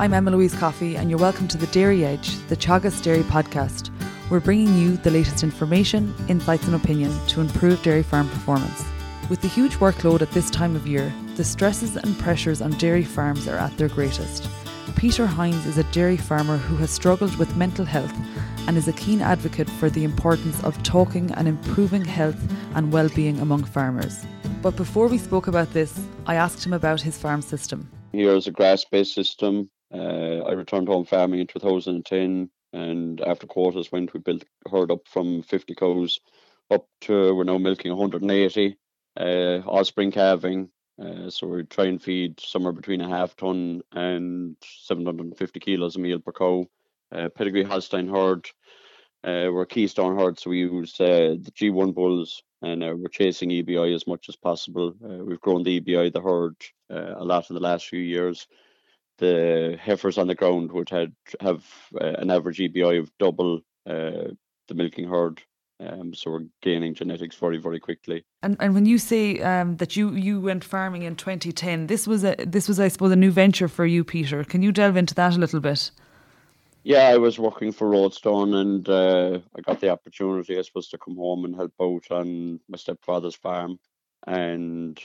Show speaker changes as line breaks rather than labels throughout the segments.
I'm Emma Louise Coffey, and you're welcome to the Dairy Edge, the Teagasc Dairy podcast. We're bringing you the latest information, insights, and opinion to improve dairy farm performance. With the huge workload at this time of year, the stresses and pressures on dairy farms are at their greatest. Peter Hynes is a dairy farmer who has struggled with mental health and is a keen advocate for the importance of talking and improving health and well-being among farmers. But before we spoke about this, I asked him about his farm system.
Here is a grass-based system. Uh, I returned home farming in 2010, and after quotas went, we built herd up from 50 cows up to we're now milking 180 uh, all spring calving. Uh, so we try and feed somewhere between a half ton and 750 kilos a meal per cow. Uh, pedigree Holstein herd. Uh, we're Keystone herd, so we use uh, the G1 bulls and uh, we're chasing EBI as much as possible. Uh, we've grown the EBI, the herd, uh, a lot in the last few years. The heifers on the ground would have, have uh, an average EBI of double uh, the milking herd um, so we're gaining genetics very, very quickly.
And and when you say um, that you you went farming in 2010, this was a this was I suppose a new venture for you, Peter. Can you delve into that a little bit?
Yeah, I was working for Roadstone, and uh, I got the opportunity, I suppose, to come home and help out on my stepfather's farm, and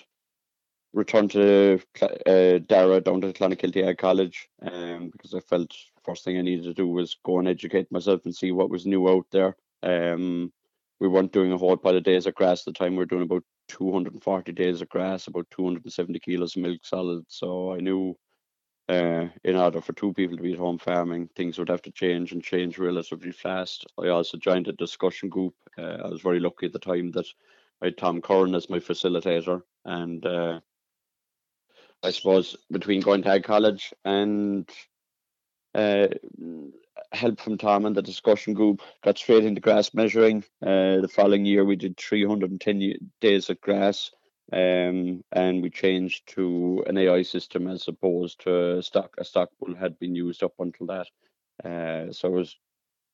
return to uh, Darrara down to Clonakilty College, um, because I felt first thing I needed to do was go and educate myself and see what was new out there. Um, we weren't doing a whole pile of days of grass at the time. We were doing about 240 days of grass, about 270 kilos of milk solid. So I knew uh, in order for two people to be at home farming, things would have to change and change relatively fast. I also joined a discussion group. Uh, I was very lucky at the time that I had Tom Curran as my facilitator. And uh, I suppose between going to College and uh, help from Tom and the discussion group. Got straight into grass measuring. Uh, the following year, we did 310 days of grass, um, and we changed to an AI system as opposed to stock. A stock bull had been used up until that. Uh, so it was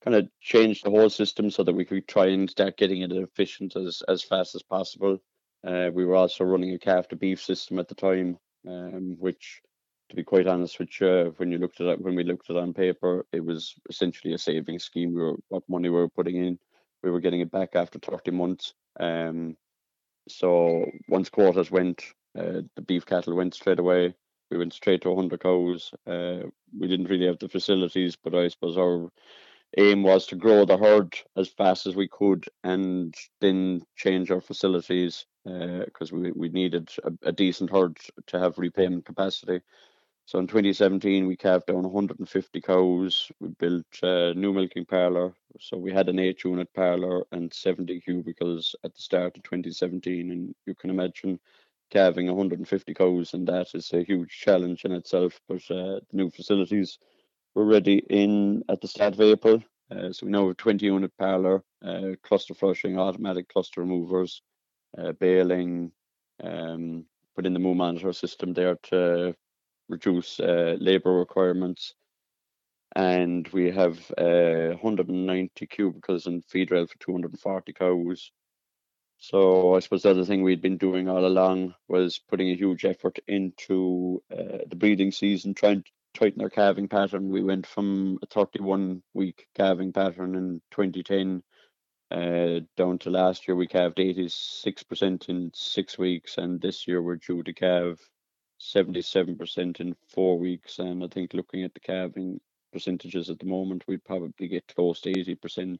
kind of changed the whole system so that we could try and start getting it efficient as as fast as possible. Uh, we were also running a calf to beef system at the time, um, which to be quite honest with you, when you looked at it, when we looked at it on paper, it was essentially a saving scheme. We were what money we were putting in, we were getting it back after 30 months. Um, so once quotas went, uh, the beef cattle went straight away. We went straight to 100 cows. Uh, we didn't really have the facilities, but I suppose our aim was to grow the herd as fast as we could and then change our facilities because uh, we, we needed a, a decent herd to have repayment capacity. So in 2017, we calved down 150 cows. We built a new milking parlour. So we had an eight unit parlour and 70 cubicles at the start of 2017. And you can imagine calving 150 cows, and that is a huge challenge in itself. But uh, the new facilities were ready in at the start of April. Uh, so we now have 20 unit parlour, uh, cluster flushing, automatic cluster removers, uh, baling, um, put in the moo monitor system there to reduce uh, labour requirements. And we have uh, 190 cubicles and feed rail for 240 cows. So I suppose the other thing we'd been doing all along was putting a huge effort into uh, the breeding season, trying to tighten our calving pattern. We went from a 31 week calving pattern in 2010 uh, down to last year we calved 86% in six weeks, and this year we're due to calve 77% in four weeks. And I think looking at the calving percentages at the moment, we'd probably get close to 80%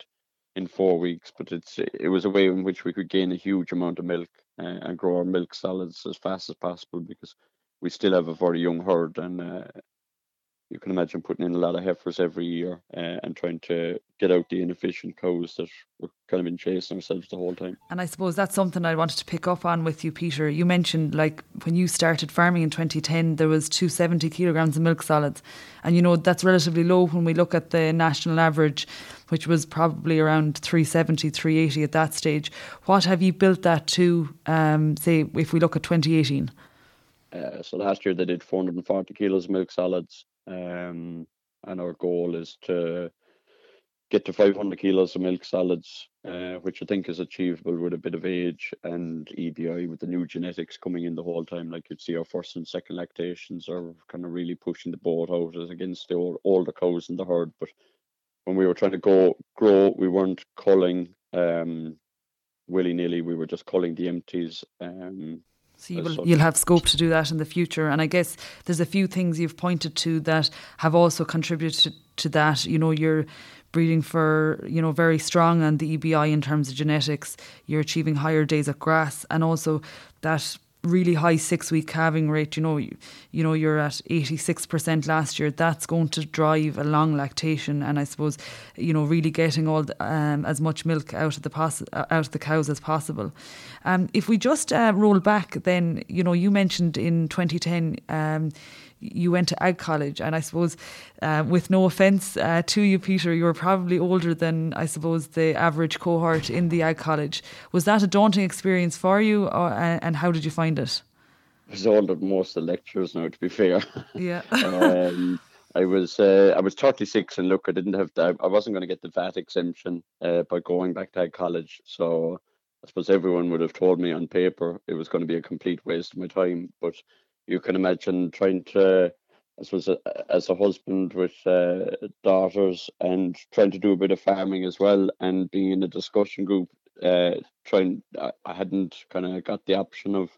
in four weeks. But it's it was a way in which we could gain a huge amount of milk uh, and grow our milk solids as fast as possible because we still have a very young herd and uh, you can imagine putting in a lot of heifers every year uh, and trying to get out the inefficient cows that we're kind of been chasing ourselves the whole time.
And I suppose that's something I wanted to pick up on with you, Peter. You mentioned like when you started farming in 2010, there was 270 kilograms of milk solids, and you know that's relatively low when we look at the national average, which was probably around 370, 380 at that stage. What have you built that to? Um, say if we look at 2018.
Uh, so last year they did 440 kilos of milk solids um, and our goal is to get to 500 kilos of milk solids, uh, which I think is achievable with a bit of age and EBI with the new genetics coming in the whole time. Like you'd see our first and second lactations are kind of really pushing the boat out as against the old, older cows in the herd. But when we were trying to go grow, we weren't culling um, willy nilly. We were just culling the empties. Um,
so you will, you'll have scope to do that in the future. And I guess there's a few things you've pointed to that have also contributed to that. You know, you're breeding for, you know, very strong on the EBI in terms of genetics. You're achieving higher days at grass and also that really high six week calving rate, you know, you, you know, you're at 86% last year, that's going to drive a long lactation. And I suppose, you know, really getting all the, um, as much milk out of the pos- uh, out of the cows as possible. Um, if we just uh, roll back, then, you know, you mentioned in 2010, um, you went to ag college, and I suppose, uh, with no offence uh, to you, Peter, you were probably older than I suppose the average cohort in the ag college. Was that a daunting experience for you, or, uh, and how did you find it?
I was older than most of the lecturers now, to be fair.
Yeah.
um, I was uh, I was 36, and look, I didn't have the, I wasn't going to get the VAT exemption uh, by going back to ag college, so. I suppose everyone would have told me on paper it was going to be a complete waste of my time, but you can imagine trying to, I suppose, as a husband with uh, daughters and trying to do a bit of farming as well and being in a discussion group. Uh, trying, I hadn't kind of got the option of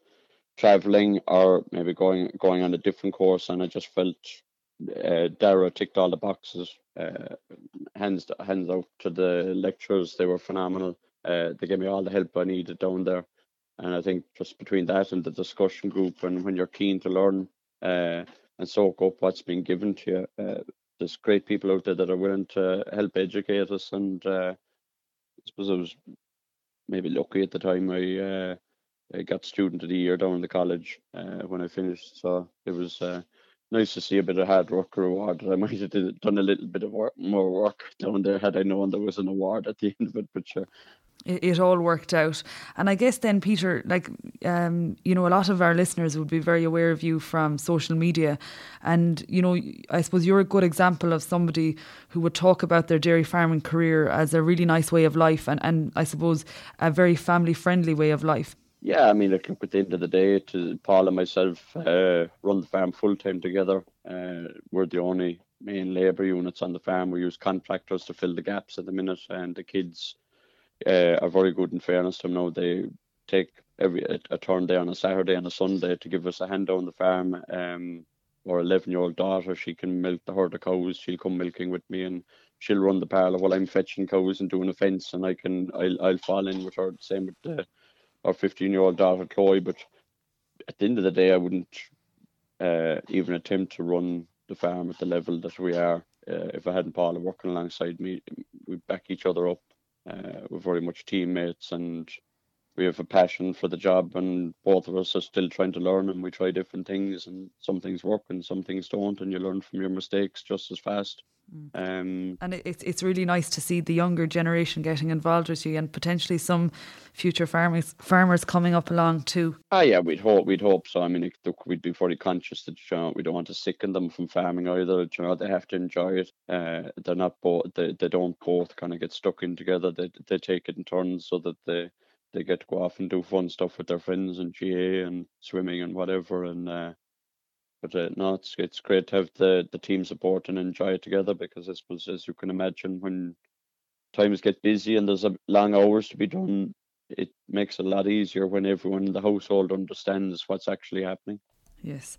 traveling or maybe going going on a different course, and I just felt uh, Darrara ticked all the boxes. Uh, hands hands out to the lecturers; they were phenomenal. Uh, they gave me all the help I needed down there. And I think just between that and the discussion group, and when you're keen to learn uh, and soak up what's been given to you, uh, there's great people out there that are willing to help educate us. And uh, I suppose I was maybe lucky at the time. I, uh, I got student of the year down in the college uh, when I finished, so it was uh, nice to see a bit of hard work rewarded. I might have done a little bit of work, more work down there had I known there was an award at the end of it. But sure,
it, all worked out. And I guess then, Peter, like, um, you know, a lot of our listeners would be very aware of you from social media. And, you know, I suppose you're a good example of somebody who would talk about their dairy farming career as a really nice way of life and, and I suppose a very family friendly way of life.
Yeah, I mean, at the end of the day, to Paula and myself uh, run the farm full time together. Uh, we're the only main labour units on the farm. We use contractors to fill the gaps at the minute, and the kids uh, are very good in fairness to them now. They take every a, a, turn day on a Saturday and a Sunday to give us a hand down the farm. Um, our 11 year old daughter, she can milk the herd of cows. She'll come milking with me and she'll run the parlour while I'm fetching cows and doing a fence. And I can, I'll, I'll fall in with her. Same with the, our 15 year old daughter, Chloe. But at the end of the day, I wouldn't uh, even attempt to run the farm at the level that we are. Uh, if I hadn't Paula working alongside me, we'd back each other up Uh, we're very much teammates and we have a passion for the job and both of us are still trying to learn and we try different things and some things work and some things don't and you learn from your mistakes just as fast.
Mm. Um, and it's it's really nice to see the younger generation getting involved with you and potentially some future farmers farmers coming up along too.
Ah, yeah, we'd hope we'd hope so. I mean, look, we'd be very conscious that you know, we don't want to sicken them from farming either. You know, they have to enjoy it. Uh, they're not both they, they don't both kind of get stuck in together. They they take it in turns so that they they get to go off and do fun stuff with their friends and GAA and swimming and whatever and. Uh, but uh, no, it's it's great to have the, the team support and enjoy it together because I suppose as you can imagine when times get busy and there's a long hours to be done, it makes it a lot easier when everyone in the household understands what's actually happening.
Yes.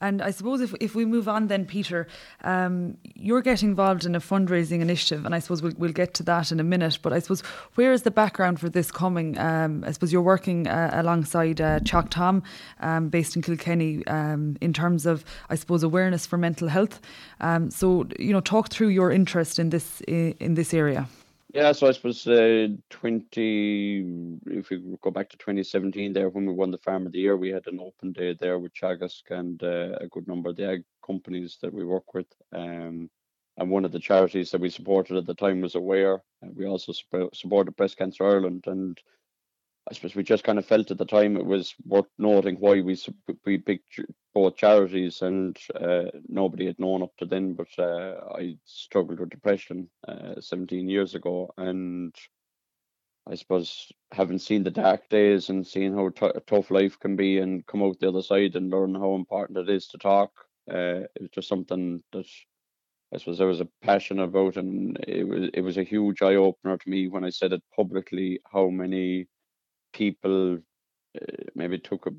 And I suppose if, if we move on then, Peter, um, you're getting involved in a fundraising initiative, and I suppose we'll, we'll get to that in a minute. But I suppose where is the background for this coming? Um, I suppose you're working uh, alongside uh, Teac Tom, um, based in Kilkenny, um, in terms of, I suppose, awareness for mental health. Um, so, you know, talk through your interest in this in this area.
Yeah, so I suppose uh, 20, if we go back to 2017 there when we won the Farm of the Year, we had an open day there with Teagasc and uh, a good number of the ag companies that we work with. Um, and one of the charities that we supported at the time was Aware. We also supported Breast Cancer Ireland. And I suppose we just kind of felt at the time it was worth noting why we we picked both charities, and uh, nobody had known up to then. But uh, I struggled with depression uh, 17 years ago, and I suppose having seen the dark days and seeing how tough life can be, and come out the other side and learn how important it is to talk, uh, it was just something that I suppose there was a passion about, and it was it was a huge eye opener to me when I said it publicly. How many people uh, maybe took a,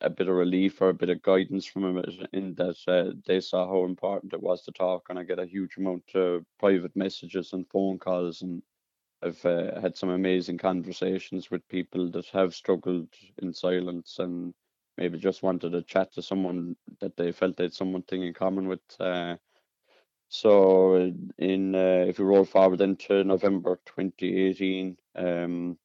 a bit of relief or a bit of guidance from it in that uh, they saw how important it was to talk, and I get a huge amount of private messages and phone calls, and I've uh, had some amazing conversations with people that have struggled in silence and maybe just wanted to chat to someone that they felt they had something in common with. Uh, so in uh, if we roll forward into November 2018, um,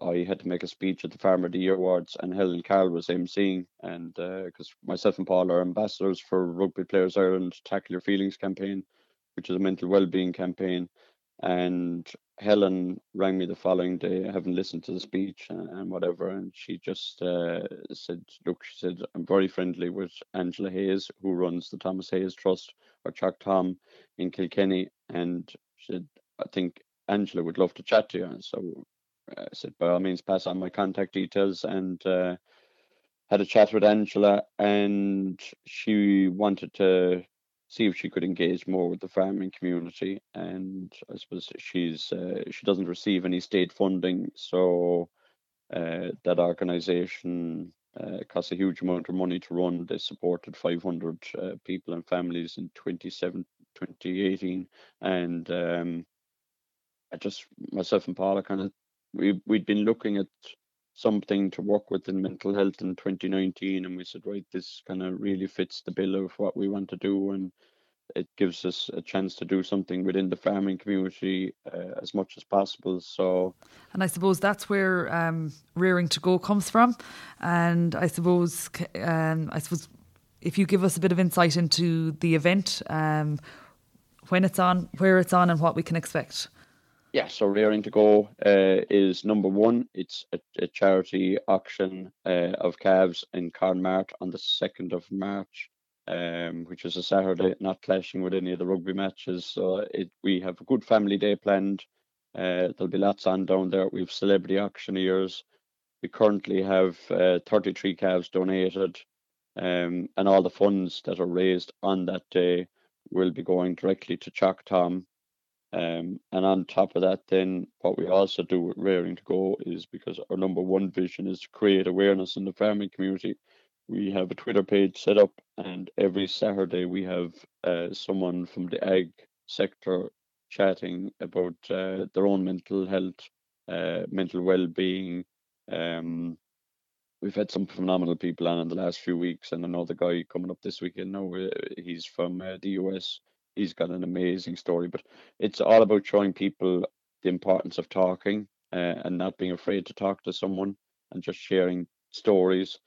I had to make a speech at the Farmer of the Year Awards, and Helen Carroll was emceeing, and because uh, myself and Paula are ambassadors for Rugby Players Ireland Tackle Your Feelings campaign, which is a mental well-being campaign, and Helen rang me the following day, having listened to the speech and, and whatever, and she just uh, said, "Look," she said, "I'm very friendly with Angela Hayes, who runs the Thomas Hayes Trust or Teac Tom in Kilkenny, and she said, I think Angela would love to chat to you." And so I said, by all means, pass on my contact details and uh, had a chat with Angela. And she wanted to see if she could engage more with the farming community. And I suppose she's uh, she doesn't receive any state funding, so uh, that organisation uh, costs a huge amount of money to run. They supported 500 uh, people and families in 2018, and um, I just myself and Paula kind of we we'd been looking at something to work with in mental health in 2019 and we said right this kind of really fits the bill of what we want to do and it gives us a chance to do something within the farming community uh, as much as possible. So
and i suppose that's where um, rearing to go comes from. And i suppose um, i suppose if you give us a bit of insight into the event um, when it's on where it's on and what we can expect
yeah, so Rearing to Go uh, is number one. It's a, a charity auction uh, of calves in Corrin Mart on the 2nd of March, um, which is a Saturday, not clashing with any of the rugby matches. So it, we have a good family day planned. Uh, there'll be lots on down there. We have celebrity auctioneers. We currently have uh, 33 calves donated, um, and all the funds that are raised on that day will be going directly to Teac Tom um, and on top of that, then what we also do with Rearing to Go is because our number one vision is to create awareness in the farming community. We have a Twitter page set up, and every Saturday we have uh, someone from the ag sector chatting about uh, their own mental health, uh, mental well-being. Um, we've had some phenomenal people on in the last few weeks, and another guy coming up this weekend now. Uh, he's from uh, the US he's got an amazing story. But it's all about showing people the importance of talking uh, and not being afraid to talk to someone and just sharing stories.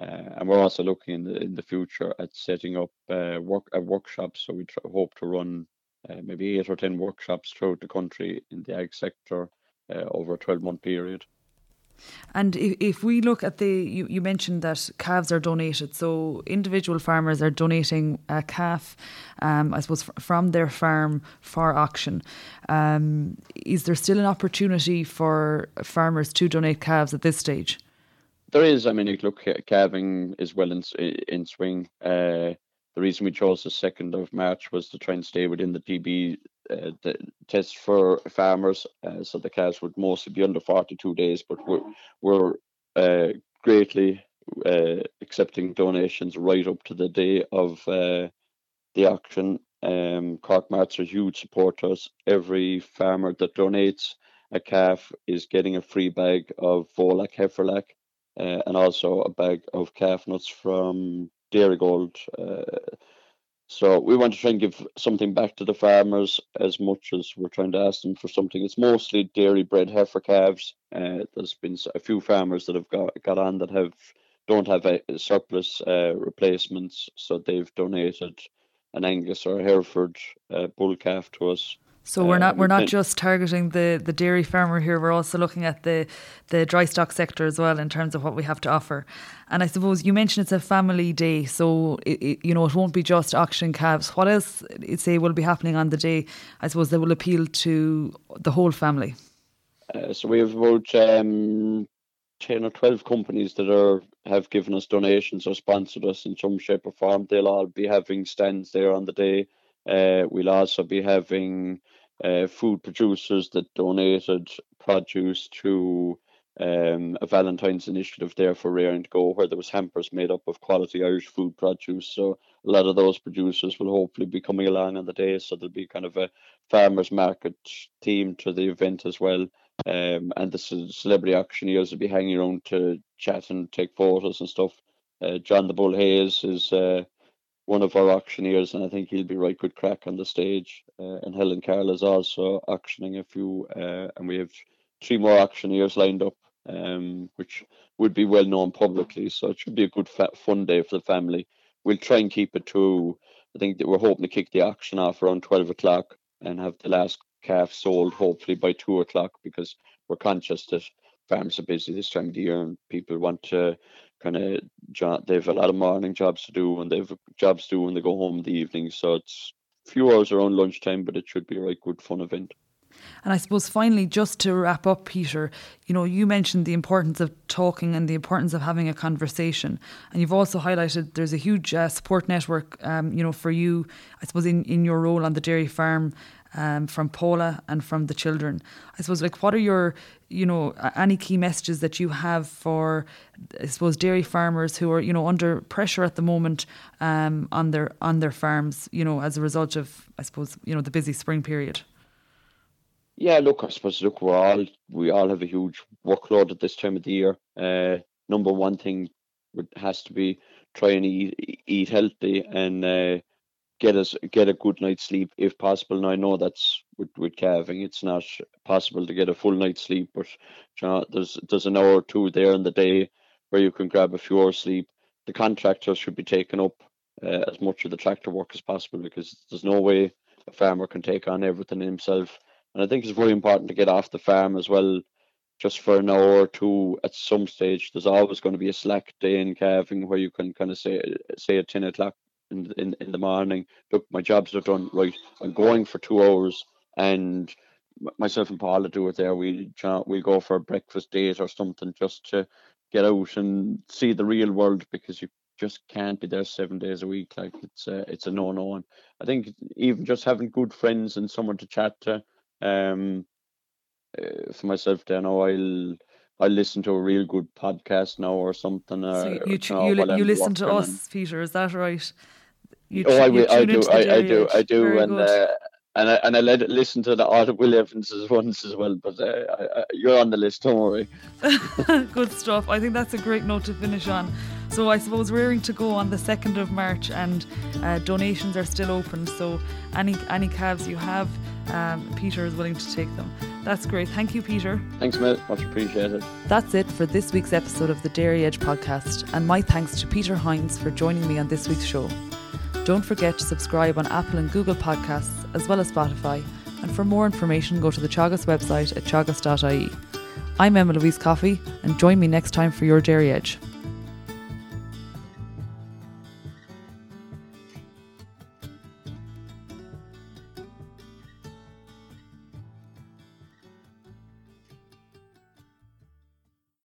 Uh, and we're also looking in the in the future at setting up uh, work uh, workshops. So we tr- hope to run uh, maybe eight or ten workshops throughout the country in the ag sector uh, over a twelve month period.
And if, if we look at the, you, you mentioned that calves are donated. So individual farmers are donating a calf, um, I suppose, from their farm for auction. Um, is there still an opportunity for farmers to donate calves at this stage?
There is. I mean, look, calving is well in, in swing. Uh, the reason we chose the 2nd of March was to try and stay within the TB uh, the for farmers. Uh, so the calves would mostly be under 42 days, but we're, we're uh, greatly uh, accepting donations right up to the day of uh, the auction. Um, Cork are huge supporters. Every farmer that donates a calf is getting a free bag of Volac Heiferlac and also a bag of calf nuts from Dairygold. Uh, so we want to try and give something back to the farmers as much as we're trying to ask them for something. It's mostly dairy bred heifer calves. Uh, there's been a few farmers that have got, got on that have don't have a surplus uh, replacements, so they've donated an Angus or a Hereford uh, bull calf to us.
So we're not we're not
then-
just targeting the, the dairy farmer here. We're also looking at the the dry stock sector as well in terms of what we have to offer. And I suppose you mentioned it's a family day, so it, it, you know it won't be just auction calves. What else say will be happening on the day? I suppose that will appeal to the whole family.
Uh, so we have about um, ten or twelve companies that are have given us donations or sponsored us in some shape or form. They'll all be having stands there on the day. Uh, we'll also be having uh, food producers that donated produce to um, a Valentine's initiative there for Rearing to Go, where there was hampers made up of quality Irish food produce. So a lot of those producers will hopefully be coming along on the day. So there'll be kind of a farmers market theme to the event as well. Um, and the ce- celebrity auctioneers will be hanging around to chat and take photos and stuff. Uh, John the Bull Hayes is uh, one of our auctioneers, and I think he'll be right good crack on the stage. Uh, and Helen Carroll is also auctioning a few, uh, and we have three more auctioneers lined up, um, which would be well known publicly. So it should be a good fa- fun day for the family. We'll try and keep it to. I think that we're hoping to kick the auction off around twelve o'clock and have the last calf sold hopefully by two o'clock because we're conscious that farms are busy this time of the year and people want to kind of job. They've a lot of morning jobs to do and they've jobs to do when they go home in the evening. So it's a few hours around lunchtime, but it should be a right good fun event.
And I suppose finally, just to wrap up, Peter, you know, you mentioned the importance of talking and the importance of having a conversation, and you've also highlighted there's a huge uh, support network, um, you know, for you, I suppose, in, in your role on the dairy farm. Um, from Paula and from the children, I suppose. Like, what are your, you know, any key messages that you have for, I suppose, dairy farmers who are, you know, under pressure at the moment um, on their on their farms, you know, as a result of, I suppose, you know, the busy spring period.
Yeah, look, I suppose look, we're all we all have a huge workload at this time of the year. Uh, number one thing has to be try and eat eat healthy and uh, get us get a good night's sleep if possible. Now I know that's with, with calving, it's not possible to get a full night's sleep, but you know, there's there's an hour or two there in the day where you can grab a few hours sleep. The contractors should be taking up uh, as much of the tractor work as possible because there's no way a farmer can take on everything himself. And I think it's very important to get off the farm as well, just for an hour or two at some stage. There's always going to be a slack day in calving where you can kind of say say at ten o'clock in in, in the morning, look, my jobs are done. Right, I'm going for two hours, and myself and Paula do it there. We we go for a breakfast date or something just to get out and see the real world because you just can't be there seven days a week. Like it's a, it's a no no. And I think even just having good friends and someone to chat to. Um, uh, for myself, then oh, I'll I'll listen to a real good podcast now or something. Or,
So you you,
know,
you, you listen to us, Peter. Is that right? You
oh,
tu-
I,
you
will, I do, I, I do, I do,
Very
and uh, and I and I let listen to the Autumn Will Evanses ones as well. But uh, I, I, you're on the list, don't worry.
Good stuff. I think that's a great note to finish on. So I suppose rearing to go on the second of March, and uh, donations are still open. So any any calves you have, um, Peter is willing to take them. That's great. Thank you, Peter.
Thanks, mate. Much appreciated.
That's it for this week's episode of the Dairy Edge podcast, and my thanks to Peter Hynes for joining me on this week's show. Don't forget to subscribe on Apple and Google Podcasts, as well as Spotify. And for more information, go to the Teagasc website at teagasc.ie. I'm Emma Louise Coffey, and join me next time for your Dairy Edge.